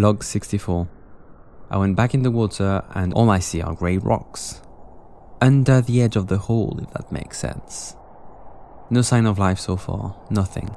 Log 64. I went back in the water and all I see are grey rocks. Under the edge of the hole, if that makes sense. No sign of life so far, nothing.